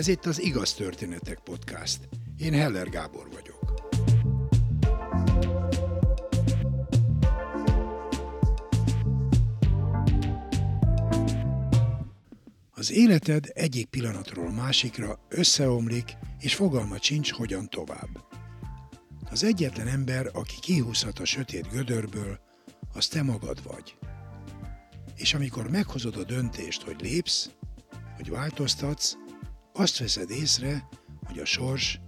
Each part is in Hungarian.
Ez itt az Igaz Történetek Podcast. Én Heller Gábor vagyok. Az életed egyik pillanatról másikra összeomlik, és fogalma sincs, hogyan tovább. Az egyetlen ember, aki kihúzhat a sötét gödörből, az te magad vagy. És amikor meghozod a döntést, hogy lépsz, hogy változtatsz, azt veszed észre, hogy a sors,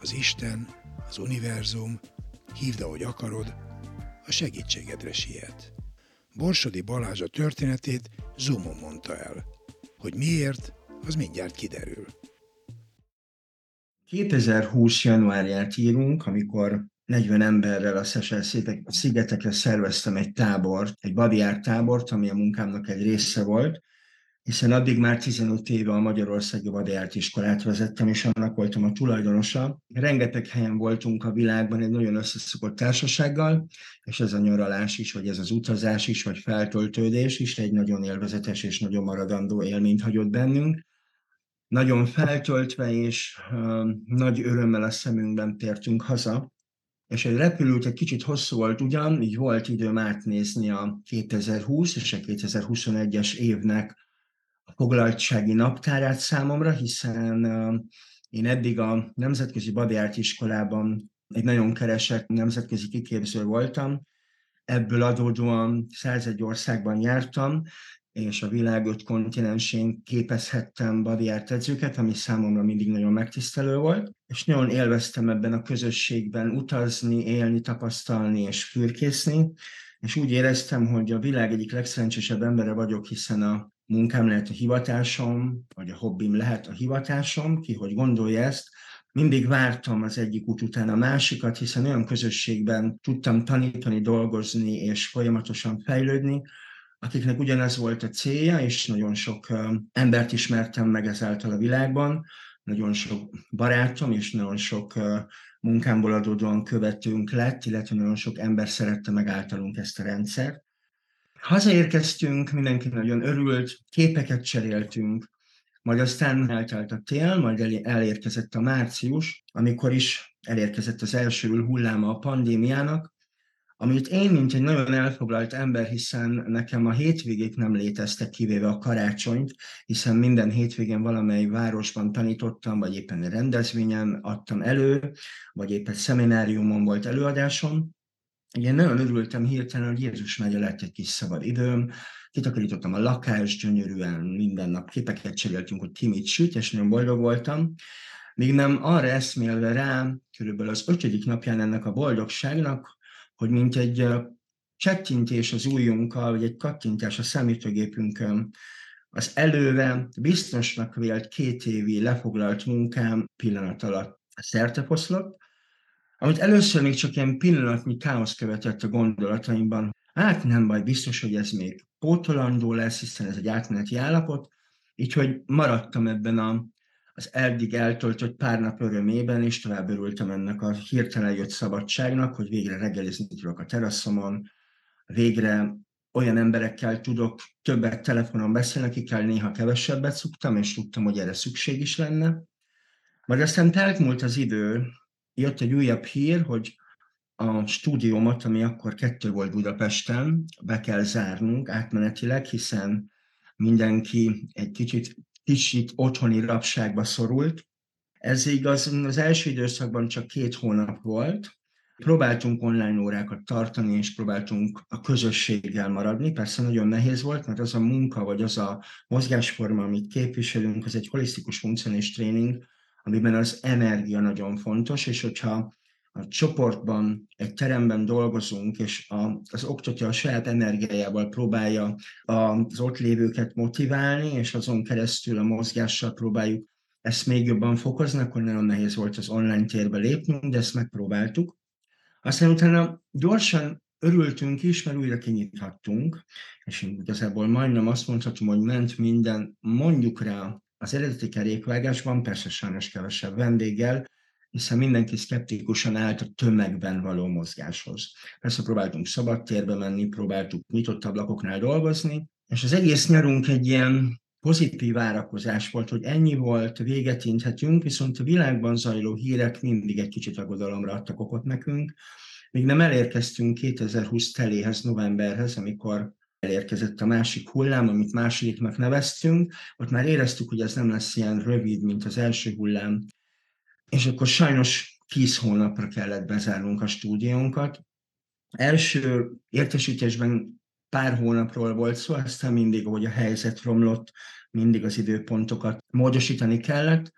az Isten, az univerzum, hívd ahogy akarod, a segítségedre siet. Borsodi Balázs a történetét Zoomon mondta el. Hogy miért, az mindjárt kiderül. 2020. januárját írunk, amikor 40 emberrel a Szesel szigetekre szerveztem egy tábort, egy badiár tábort, ami a munkámnak egy része volt, hiszen addig már 15 éve a Magyarországi Vadiárt iskolát vezettem, és annak voltam a tulajdonosa. Rengeteg helyen voltunk a világban egy nagyon összeszokott társasággal, és ez a nyaralás is, vagy ez az utazás is, vagy feltöltődés is egy nagyon élvezetes és nagyon maradandó élményt hagyott bennünk. Nagyon feltöltve és uh, nagy örömmel a szemünkben tértünk haza, és egy repülőt egy kicsit hosszú volt ugyan, így volt időm átnézni a 2020 és a 2021-es évnek a foglaltsági naptárát számomra, hiszen én eddig a Nemzetközi Badiárt iskolában egy nagyon keresett nemzetközi kiképző voltam, ebből adódóan 101 országban jártam, és a világ öt kontinensén képezhettem badiárt edzőket, ami számomra mindig nagyon megtisztelő volt, és nagyon élveztem ebben a közösségben utazni, élni, tapasztalni és fürkészni, és úgy éreztem, hogy a világ egyik legszerencsésebb embere vagyok, hiszen a munkám lehet a hivatásom, vagy a hobbim lehet a hivatásom, ki hogy gondolja ezt, mindig vártam az egyik út után a másikat, hiszen olyan közösségben tudtam tanítani, dolgozni és folyamatosan fejlődni, akiknek ugyanez volt a célja, és nagyon sok embert ismertem meg ezáltal a világban, nagyon sok barátom és nagyon sok munkámból adódóan követőnk lett, illetve nagyon sok ember szerette meg általunk ezt a rendszert. Hazaérkeztünk, mindenki nagyon örült, képeket cseréltünk, majd aztán eltelt a tél, majd elérkezett a március, amikor is elérkezett az első hulláma a pandémiának, amit én, mint egy nagyon elfoglalt ember, hiszen nekem a hétvégék nem léteztek, kivéve a karácsonyt, hiszen minden hétvégén valamely városban tanítottam, vagy éppen rendezvényen adtam elő, vagy éppen szemináriumon volt előadásom, én nagyon örültem hirtelen, hogy Jézus megye lett egy kis szabad időm, kitakarítottam a lakást, gyönyörűen minden nap képeket cseréltünk, hogy ki mit süt, és nagyon boldog voltam. Még nem arra eszmélve rá, körülbelül az ötödik napján ennek a boldogságnak, hogy mint egy csettintés az ujjunkkal, vagy egy kattintás a számítógépünkön, az előre biztosnak vélt két évi lefoglalt munkám pillanat alatt szertefoszlott, amit először még csak ilyen pillanatnyi káosz követett a gondolataimban. Hát nem baj, biztos, hogy ez még pótolandó lesz, hiszen ez egy átmeneti állapot, így hogy maradtam ebben a, az eddig eltöltött pár nap örömében, és tovább örültem ennek a hirtelen jött szabadságnak, hogy végre reggelizni tudok a teraszomon, végre olyan emberekkel tudok többet telefonon beszélni, akikkel néha kevesebbet szoktam, és tudtam, hogy erre szükség is lenne. Majd aztán telt múlt az idő, jött egy újabb hír, hogy a stúdiómat, ami akkor kettő volt Budapesten, be kell zárnunk átmenetileg, hiszen mindenki egy kicsit, kicsit otthoni rabságba szorult. Ez igaz, az első időszakban csak két hónap volt, Próbáltunk online órákat tartani, és próbáltunk a közösséggel maradni. Persze nagyon nehéz volt, mert az a munka, vagy az a mozgásforma, amit képviselünk, az egy holisztikus funkcionális tréning, amiben az energia nagyon fontos, és hogyha a csoportban, egy teremben dolgozunk, és a, az oktatja a saját energiájával próbálja az ott lévőket motiválni, és azon keresztül a mozgással próbáljuk ezt még jobban fokozni, akkor nagyon nehéz volt az online térbe lépnünk, de ezt megpróbáltuk. Aztán utána gyorsan örültünk is, mert újra kinyithattunk, és igazából majdnem azt mondhatom, hogy ment minden, mondjuk rá az eredeti kerékvágásban, persze sajnos kevesebb vendéggel, hiszen mindenki szkeptikusan állt a tömegben való mozgáshoz. Persze próbáltunk szabad térbe menni, próbáltuk nyitott ablakoknál dolgozni, és az egész nyarunk egy ilyen pozitív várakozás volt, hogy ennyi volt, véget inthetünk, viszont a világban zajló hírek mindig egy kicsit aggodalomra adtak okot nekünk. Még nem elérkeztünk 2020 teléhez, novemberhez, amikor elérkezett a másik hullám, amit másodiknak neveztünk, ott már éreztük, hogy ez nem lesz ilyen rövid, mint az első hullám. És akkor sajnos tíz hónapra kellett bezárnunk a stúdiónkat. Első értesítésben pár hónapról volt szó, aztán mindig, ahogy a helyzet romlott, mindig az időpontokat módosítani kellett.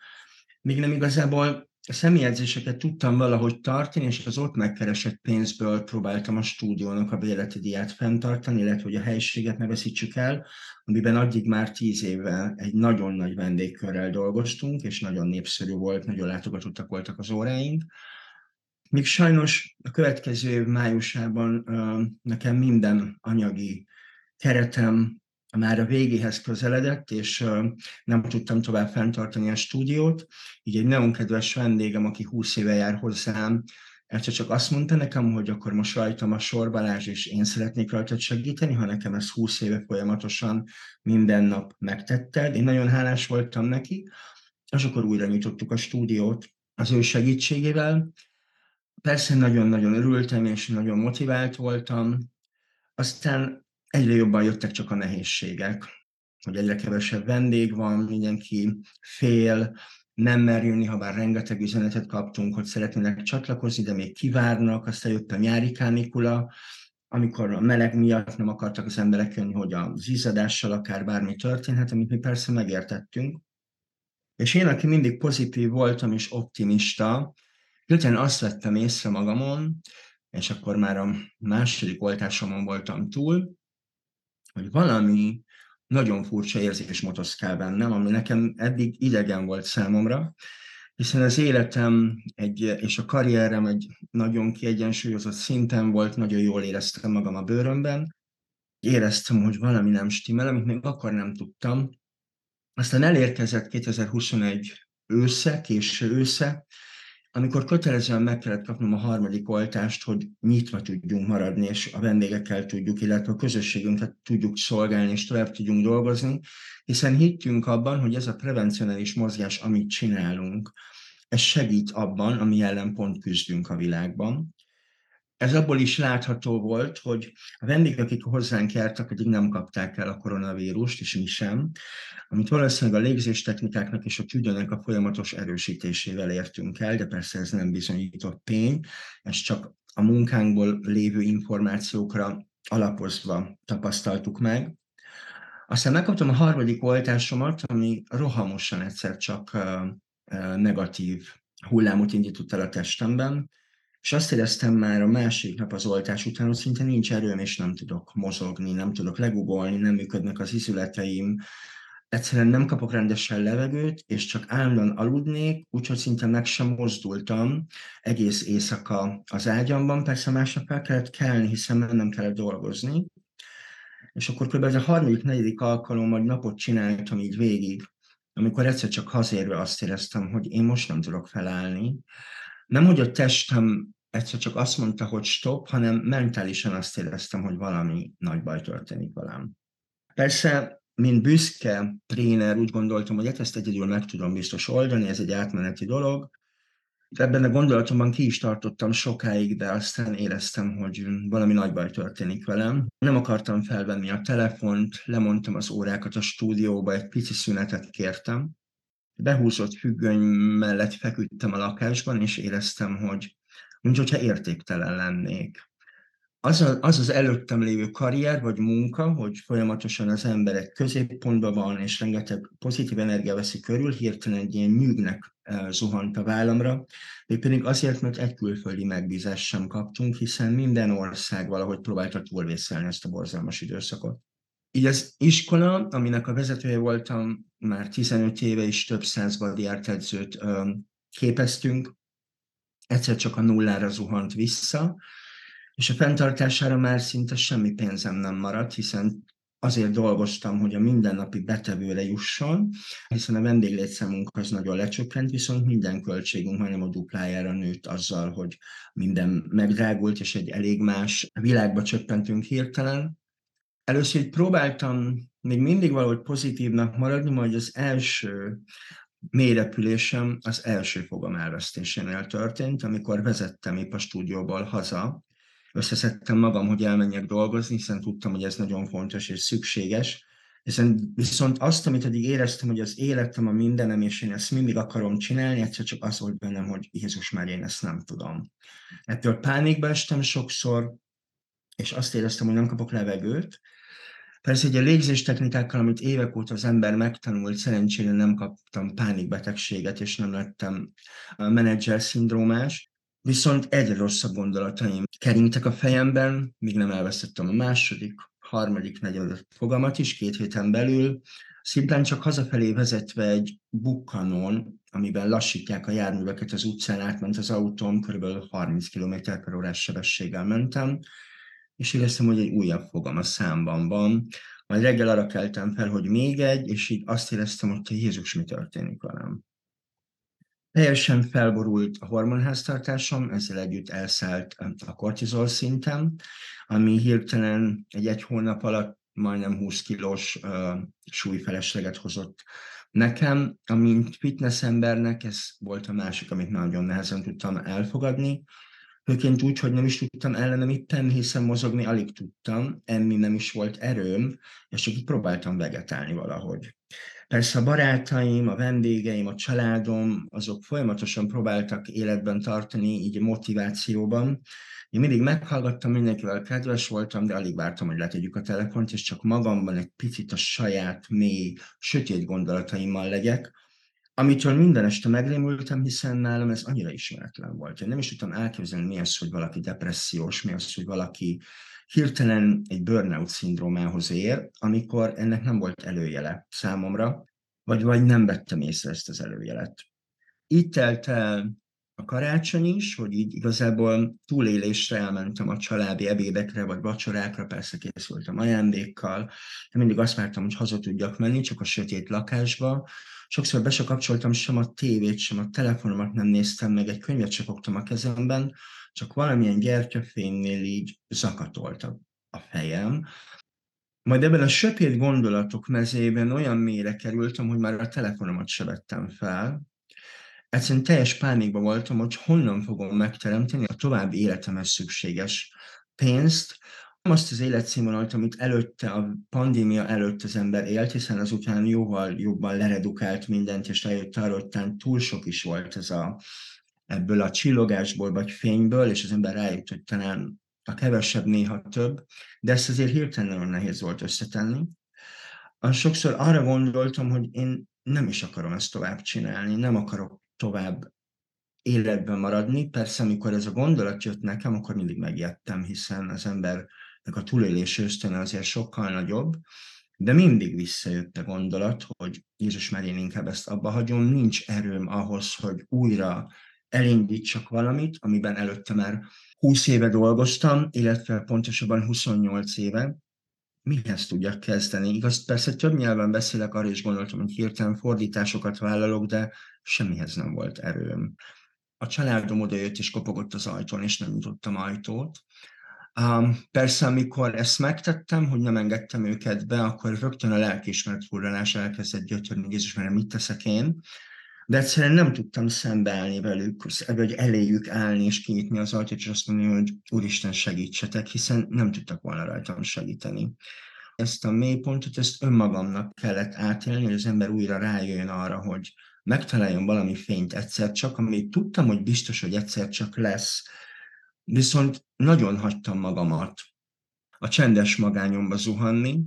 Még nem igazából a személyedzéseket tudtam valahogy tartani, és az ott megkeresett pénzből próbáltam a stúdiónak a béleti diát fenntartani, illetve hogy a helyiséget ne veszítsük el, amiben addig már tíz évvel egy nagyon nagy vendégkörrel dolgoztunk, és nagyon népszerű volt, nagyon látogatottak voltak az óráink. Míg sajnos a következő év májusában nekem minden anyagi keretem már a végéhez közeledett, és nem tudtam tovább fenntartani a stúdiót. Így egy nagyon kedves vendégem, aki 20 éve jár hozzám, egyszer csak azt mondta nekem, hogy akkor most rajtam a sor Balázs, és én szeretnék rajtad segíteni, ha nekem ez 20 éve folyamatosan minden nap megtetted. Én nagyon hálás voltam neki, és akkor újra nyitottuk a stúdiót az ő segítségével. Persze nagyon-nagyon örültem, és nagyon motivált voltam. Aztán egyre jobban jöttek csak a nehézségek, hogy egyre kevesebb vendég van, mindenki fél, nem mer jönni, ha bár rengeteg üzenetet kaptunk, hogy szeretnének csatlakozni, de még kivárnak, aztán jött a nyári kánikula, amikor a meleg miatt nem akartak az emberek jönni, hogy az izzadással akár bármi történhet, amit mi persze megértettünk. És én, aki mindig pozitív voltam és optimista, hirtelen azt vettem észre magamon, és akkor már a második oltásomon voltam túl, hogy valami nagyon furcsa érzés motoszkál bennem, ami nekem eddig idegen volt számomra, hiszen az életem egy, és a karrierem egy nagyon kiegyensúlyozott szinten volt, nagyon jól éreztem magam a bőrömben, éreztem, hogy valami nem stimmel, amit még akkor nem tudtam. Aztán elérkezett 2021 ősze, késő ősze, amikor kötelezően meg kellett kapnom a harmadik oltást, hogy nyitva tudjunk maradni, és a vendégekkel tudjuk, illetve a közösségünket tudjuk szolgálni, és tovább tudjunk dolgozni, hiszen hittünk abban, hogy ez a prevencionális mozgás, amit csinálunk, ez segít abban, ami ellen pont küzdünk a világban. Ez abból is látható volt, hogy a vendégek, akik hozzánk jártak, eddig nem kapták el a koronavírust, és mi sem, amit valószínűleg a légzéstechnikáknak és a tüdőnek a folyamatos erősítésével értünk el, de persze ez nem bizonyított tény, ez csak a munkánkból lévő információkra alapozva tapasztaltuk meg. Aztán megkaptam a harmadik oltásomat, ami rohamosan egyszer csak negatív hullámot indított el a testemben, és azt éreztem már a másik nap az oltás után, hogy szinte nincs erőm, és nem tudok mozogni, nem tudok legugolni, nem működnek az izületeim, egyszerűen nem kapok rendesen levegőt, és csak állandóan aludnék, úgyhogy szinte meg sem mozdultam egész éjszaka az ágyamban. Persze másnap fel kellett kelni, hiszen nem kellett dolgozni. És akkor kb. ez a harmadik, negyedik alkalom, hogy napot csináltam így végig, amikor egyszer csak hazérve azt éreztem, hogy én most nem tudok felállni. Nem, hogy a testem egyszer csak azt mondta, hogy stop, hanem mentálisan azt éreztem, hogy valami nagy baj történik velem. Persze mint büszke tréner úgy gondoltam, hogy hát ezt egyedül meg tudom biztos oldani, ez egy átmeneti dolog. Ebben a gondolatomban ki is tartottam sokáig, de aztán éreztem, hogy valami nagy baj történik velem. Nem akartam felvenni a telefont, lemondtam az órákat a stúdióba, egy pici szünetet kértem. Behúzott függöny mellett feküdtem a lakásban, és éreztem, hogy mintha értéktelen lennék az, a, az az előttem lévő karrier vagy munka, hogy folyamatosan az emberek középpontban van, és rengeteg pozitív energia veszi körül, hirtelen egy ilyen nyűgnek e, zuhant a vállamra, pedig azért, mert egy külföldi megbízást sem kaptunk, hiszen minden ország valahogy próbálta túlvészelni ezt a borzalmas időszakot. Így az iskola, aminek a vezetője voltam, már 15 éve is több száz vadiárt edzőt képeztünk, egyszer csak a nullára zuhant vissza, és a fenntartására már szinte semmi pénzem nem maradt, hiszen azért dolgoztam, hogy a mindennapi betevőre jusson, hiszen a vendéglétszámunk az nagyon lecsökkent, viszont minden költségünk majdnem a duplájára nőtt azzal, hogy minden megdrágult, és egy elég más világba csökkentünk hirtelen. Először így próbáltam még mindig valahogy pozitívnak maradni, majd az első mélyrepülésem az első fogam elvesztésénél történt, amikor vezettem épp a stúdióból haza, összeszedtem magam, hogy elmenjek dolgozni, hiszen tudtam, hogy ez nagyon fontos és szükséges, hiszen viszont azt, amit eddig éreztem, hogy az életem a mindenem, és én ezt mindig akarom csinálni, egyszer csak az volt bennem, hogy Jézus már én ezt nem tudom. Ettől pánikba estem sokszor, és azt éreztem, hogy nem kapok levegőt, Persze egy a légzés technikákkal, amit évek óta az ember megtanult, szerencsére nem kaptam pánikbetegséget, és nem lettem menedzser szindrómás, viszont egyre rosszabb gondolataim keringtek a fejemben, míg nem elvesztettem a második, harmadik, negyedik fogamat is két héten belül, szimplán csak hazafelé vezetve egy bukkanon, amiben lassítják a járműveket az utcán, átment az autóm, kb. 30 km per órás sebességgel mentem, és éreztem, hogy egy újabb fogam a számban van. Majd reggel arra keltem fel, hogy még egy, és így azt éreztem, hogy te Jézus, mi történik velem. Teljesen felborult a hormonháztartásom, ezzel együtt elszállt a kortizol szintem, ami hirtelen egy egy hónap alatt majdnem 20 kilós súlyfelesleget hozott nekem, amint fitness embernek, ez volt a másik, amit nagyon nehezen tudtam elfogadni, Főként úgy, hogy nem is tudtam ellene mit tenni, hiszen mozogni alig tudtam, enni nem is volt erőm, és csak így próbáltam vegetálni valahogy. Persze a barátaim, a vendégeim, a családom, azok folyamatosan próbáltak életben tartani, így motivációban. Én mindig meghallgattam, mindenkivel kedves voltam, de alig vártam, hogy letegyük a telefont, és csak magamban egy picit a saját, mély, sötét gondolataimmal legyek, amitől minden este megrémültem, hiszen nálam ez annyira ismeretlen volt. Én nem is tudtam elképzelni, mi az, hogy valaki depressziós, mi az, hogy valaki hirtelen egy burnout szindrómához ér, amikor ennek nem volt előjele számomra, vagy, vagy nem vettem észre ezt az előjelet. Itt telt el a karácsony is, hogy így igazából túlélésre elmentem a családi ebédekre, vagy vacsorákra, persze készültem ajándékkal, de mindig azt vártam, hogy haza tudjak menni, csak a sötét lakásba, Sokszor be se kapcsoltam sem a tévét, sem a telefonomat nem néztem meg, egy könyvet se fogtam a kezemben, csak valamilyen gyertyafénynél így zakatolt a fejem. Majd ebben a sötét gondolatok mezében olyan mélyre kerültem, hogy már a telefonomat se vettem fel. Egyszerűen teljes pánikban voltam, hogy honnan fogom megteremteni a további életemhez szükséges pénzt, azt az életszínvonalat, amit előtte, a pandémia előtt az ember élt, hiszen azután jóval jobban leredukált mindent, és rájött arra, túl sok is volt ez a, ebből a csillogásból vagy fényből, és az ember rájött, hogy talán a kevesebb néha több, de ezt azért hirtelen nagyon nehéz volt összetenni. Sokszor arra gondoltam, hogy én nem is akarom ezt tovább csinálni, nem akarok tovább életben maradni. Persze, amikor ez a gondolat jött nekem, akkor mindig megijedtem, hiszen az ember a túlélési ösztöne azért sokkal nagyobb, de mindig visszajött a gondolat, hogy Jézus már én inkább ezt abba hagyom, nincs erőm ahhoz, hogy újra elindítsak valamit, amiben előtte már 20 éve dolgoztam, illetve pontosabban 28 éve, mihez tudjak kezdeni. Igaz, persze több nyelven beszélek, arra is gondoltam, hogy hirtelen fordításokat vállalok, de semmihez nem volt erőm. A családom odajött és kopogott az ajtón, és nem nyitottam ajtót. Um, persze, amikor ezt megtettem, hogy nem engedtem őket be, akkor rögtön a lelkiismeret furranás elkezdett gyötörni, Jézus, mert mit teszek én? De egyszerűen nem tudtam szembeállni velük, vagy eléjük állni és kinyitni az ajtót, és azt mondani, hogy Úristen segítsetek, hiszen nem tudtak volna rajtam segíteni. Ezt a mélypontot, ezt önmagamnak kellett átélni, hogy az ember újra rájöjjön arra, hogy megtaláljon valami fényt egyszer csak, amit tudtam, hogy biztos, hogy egyszer csak lesz, Viszont nagyon hagytam magamat a csendes magányomba zuhanni.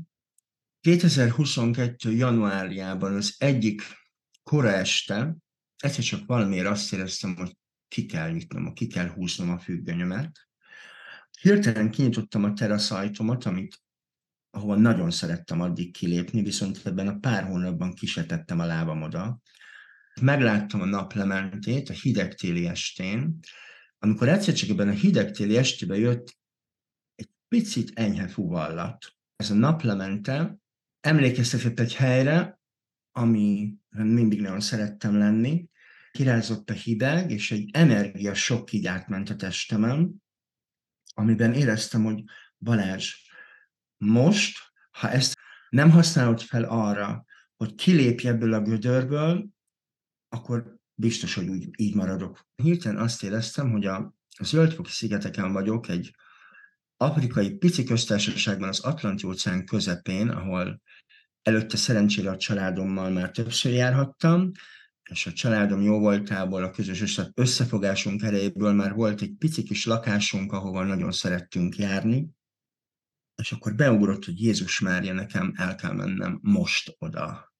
2022. januárjában az egyik kora este egyszer csak valamiért azt éreztem, hogy ki kell nyitnom, ki kell húznom a függönyömet. Hirtelen kinyitottam a teraszajtomat, amit ahova nagyon szerettem addig kilépni, viszont ebben a pár hónapban kisetettem a lábam oda. Megláttam a naplementét a hideg téli estén, amikor egyszer csak ebben a hidegtéli estében jött egy picit enyhe fuvallat. Ez a naplemente emlékeztetett egy helyre, ami mindig nagyon szerettem lenni, kirázott a hideg, és egy energia sok így átment a testemen, amiben éreztem, hogy Balázs, most ha ezt nem használod fel arra, hogy kilépj ebből a gödörből, akkor biztos, hogy úgy, így maradok. Hirtelen azt éreztem, hogy a, Zöldfoki szigeteken vagyok, egy afrikai pici köztársaságban az Atlanti-óceán közepén, ahol előtte szerencsére a családommal már többször járhattam, és a családom jó voltából, a közös összefogásunk erejéből már volt egy pici kis lakásunk, ahova nagyon szerettünk járni, és akkor beugrott, hogy Jézus Mária, nekem el kell mennem most oda.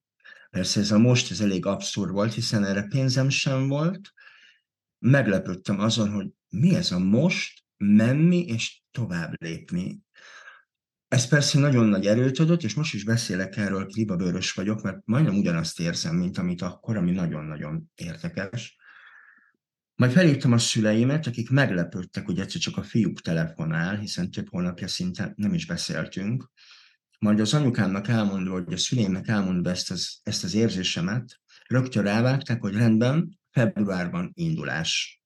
Persze ez a most, ez elég abszurd volt, hiszen erre pénzem sem volt. Meglepődtem azon, hogy mi ez a most, menni és tovább lépni. Ez persze nagyon nagy erőt adott, és most is beszélek erről, klibabőrös vagyok, mert majdnem ugyanazt érzem, mint amit akkor, ami nagyon-nagyon érdekes. Majd felírtam a szüleimet, akik meglepődtek, hogy egyszer csak a fiúk telefonál, hiszen több hónapja szinte nem is beszéltünk. Majd az anyukámnak elmondva, hogy a szüleimnek elmondva ezt az, ezt az érzésemet, rögtön rávágták, hogy rendben, februárban indulás.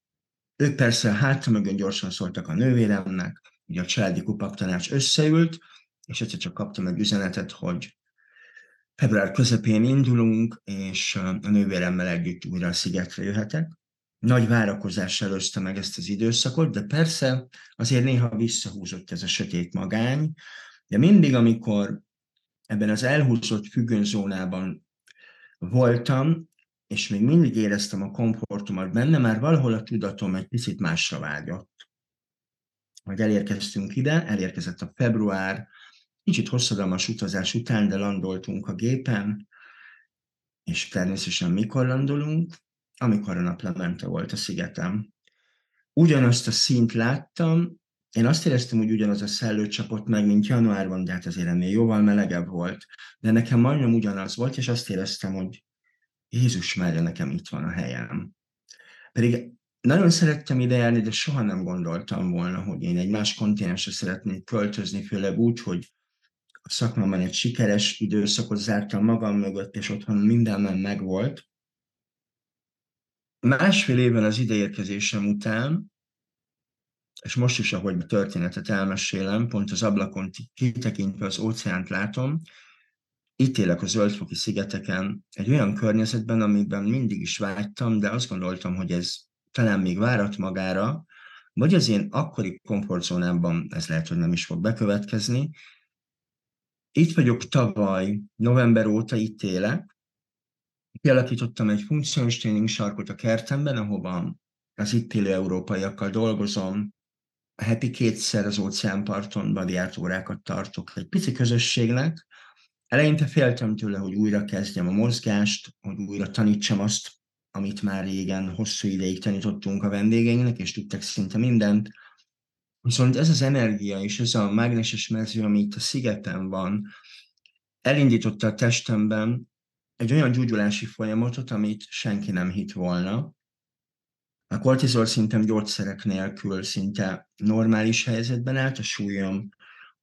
Ők persze hátra mögön gyorsan szóltak a nővéremnek, ugye a családi kupaktanács összeült, és egyszer csak kaptam egy üzenetet, hogy február közepén indulunk, és a nővéremmel együtt újra a szigetre jöhetek. Nagy várakozás előzte meg ezt az időszakot, de persze azért néha visszahúzott ez a sötét magány, de mindig, amikor ebben az elhúzott függönyzónában voltam, és még mindig éreztem a komfortomat benne, már valahol a tudatom egy picit másra vágyott. Hogy elérkeztünk ide, elérkezett a február, kicsit hosszadalmas utazás után, de landoltunk a gépen, és természetesen mikor landolunk, amikor a naplemente volt a szigetem. Ugyanazt a szint láttam, én azt éreztem, hogy ugyanaz a szellő csapott meg, mint januárban, de hát azért ennél jóval melegebb volt. De nekem majdnem ugyanaz volt, és azt éreztem, hogy Jézus merje, nekem itt van a helyem. Pedig nagyon szerettem ide de soha nem gondoltam volna, hogy én egy más kontinensre szeretnék költözni, főleg úgy, hogy a szakmában egy sikeres időszakot zártam magam mögött, és otthon mindenben megvolt. Másfél évvel az ideérkezésem után, és most is, ahogy a történetet elmesélem, pont az ablakon kitekintve az óceánt látom, itt élek a Zöldfoki szigeteken, egy olyan környezetben, amiben mindig is vágytam, de azt gondoltam, hogy ez talán még várat magára, vagy az én akkori komfortzónámban ez lehet, hogy nem is fog bekövetkezni. Itt vagyok tavaly, november óta itt élek, kialakítottam egy funkciós tréning sarkot a kertemben, ahova az itt élő európaiakkal dolgozom, heti kétszer az óceánparton badiátórákat tartok egy pici közösségnek. Eleinte féltem tőle, hogy újra kezdjem a mozgást, hogy újra tanítsam azt, amit már régen hosszú ideig tanítottunk a vendégeinknek, és tudtak szinte mindent. Viszont ez az energia és ez a mágneses mező, ami itt a szigeten van, elindította a testemben egy olyan gyógyulási folyamatot, amit senki nem hitt volna. A kortizol szintem gyógyszerek nélkül szinte normális helyzetben állt, a súlyom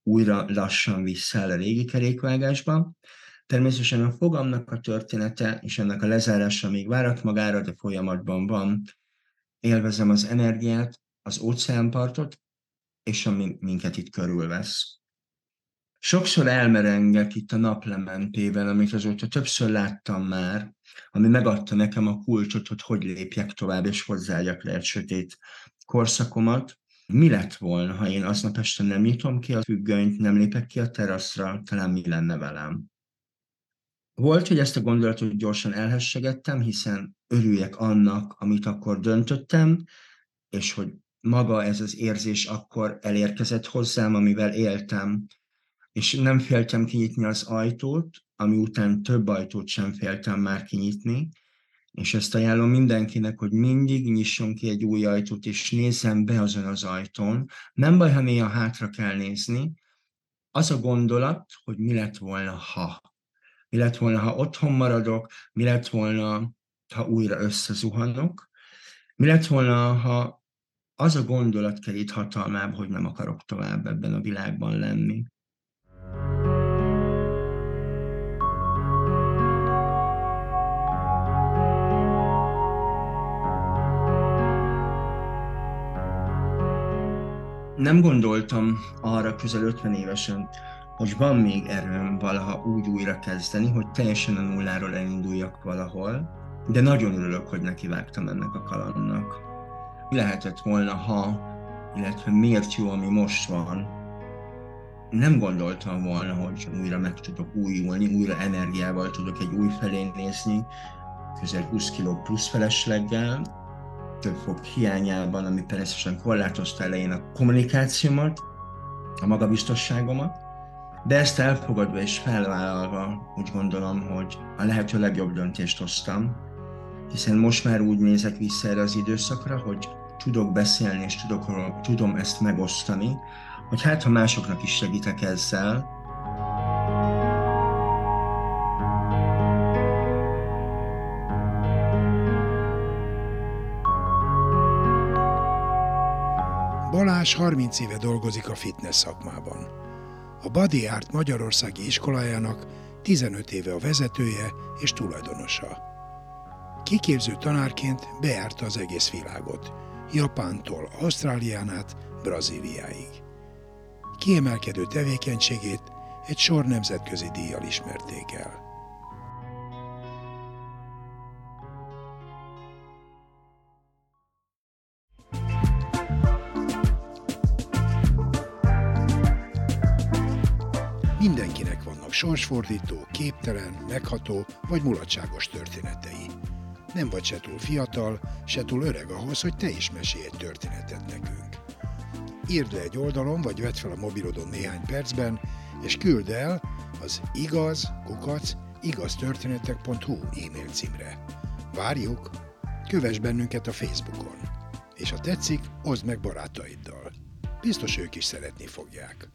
újra lassan visszaáll a régi kerékvágásba. Természetesen a fogamnak a története és ennek a lezárása még várat magára, de folyamatban van. Élvezem az energiát, az óceánpartot, és ami minket itt körülvesz. Sokszor elmerengek itt a naplementében, amit azóta többször láttam már, ami megadta nekem a kulcsot, hogy hogy lépjek tovább, és hozzájak le egy sötét korszakomat. Mi lett volna, ha én aznap este nem nyitom ki a függönyt, nem lépek ki a teraszra, talán mi lenne velem? Volt, hogy ezt a gondolatot gyorsan elhessegettem, hiszen örüljek annak, amit akkor döntöttem, és hogy maga ez az érzés akkor elérkezett hozzám, amivel éltem, és nem féltem kinyitni az ajtót, ami után több ajtót sem féltem már kinyitni, és ezt ajánlom mindenkinek, hogy mindig nyisson ki egy új ajtót, és nézzen be azon az ajtón. Nem baj, ha néha hátra kell nézni. Az a gondolat, hogy mi lett volna, ha. Mi lett volna, ha otthon maradok, mi lett volna, ha újra összezuhanok, mi lett volna, ha az a gondolat kerít hatalmába, hogy nem akarok tovább ebben a világban lenni. nem gondoltam arra közel 50 évesen, hogy van még erőm valaha úgy újra kezdeni, hogy teljesen a nulláról elinduljak valahol, de nagyon örülök, hogy nekivágtam ennek a kalandnak. Lehetett volna, ha, illetve miért jó, ami most van, nem gondoltam volna, hogy újra meg tudok újulni, újra energiával tudok egy új felé nézni, közel 20 kg plusz felesleggel, több fog hiányában, ami természetesen korlátozta elején a kommunikációmat, a magabiztosságomat, de ezt elfogadva és felvállalva úgy gondolom, hogy a lehető legjobb döntést hoztam, hiszen most már úgy nézek vissza erre az időszakra, hogy tudok beszélni és tudok, tudom ezt megosztani, hogy hát ha másoknak is segítek ezzel, Balázs 30 éve dolgozik a fitness szakmában. A Body Art Magyarországi iskolájának 15 éve a vezetője és tulajdonosa. Kiképző tanárként bejárta az egész világot, Japántól Ausztrálián át Brazíliáig. Kiemelkedő tevékenységét egy sor nemzetközi díjjal ismerték el. Mindenkinek vannak sorsfordító, képtelen, megható vagy mulatságos történetei. Nem vagy se túl fiatal, se túl öreg ahhoz, hogy te is mesélj egy történetet nekünk. Írd le egy oldalon, vagy vedd fel a mobilodon néhány percben, és küld el az igaz, kukac, igaztörténetek.hu e-mail címre. Várjuk! Kövess bennünket a Facebookon. És ha tetszik, oszd meg barátaiddal. Biztos ők is szeretni fogják.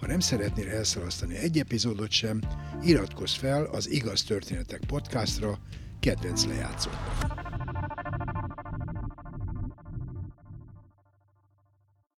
Ha nem szeretnél elszalasztani egy epizódot sem, iratkozz fel az Igaz Történetek podcastra kedvenc lejátszókban.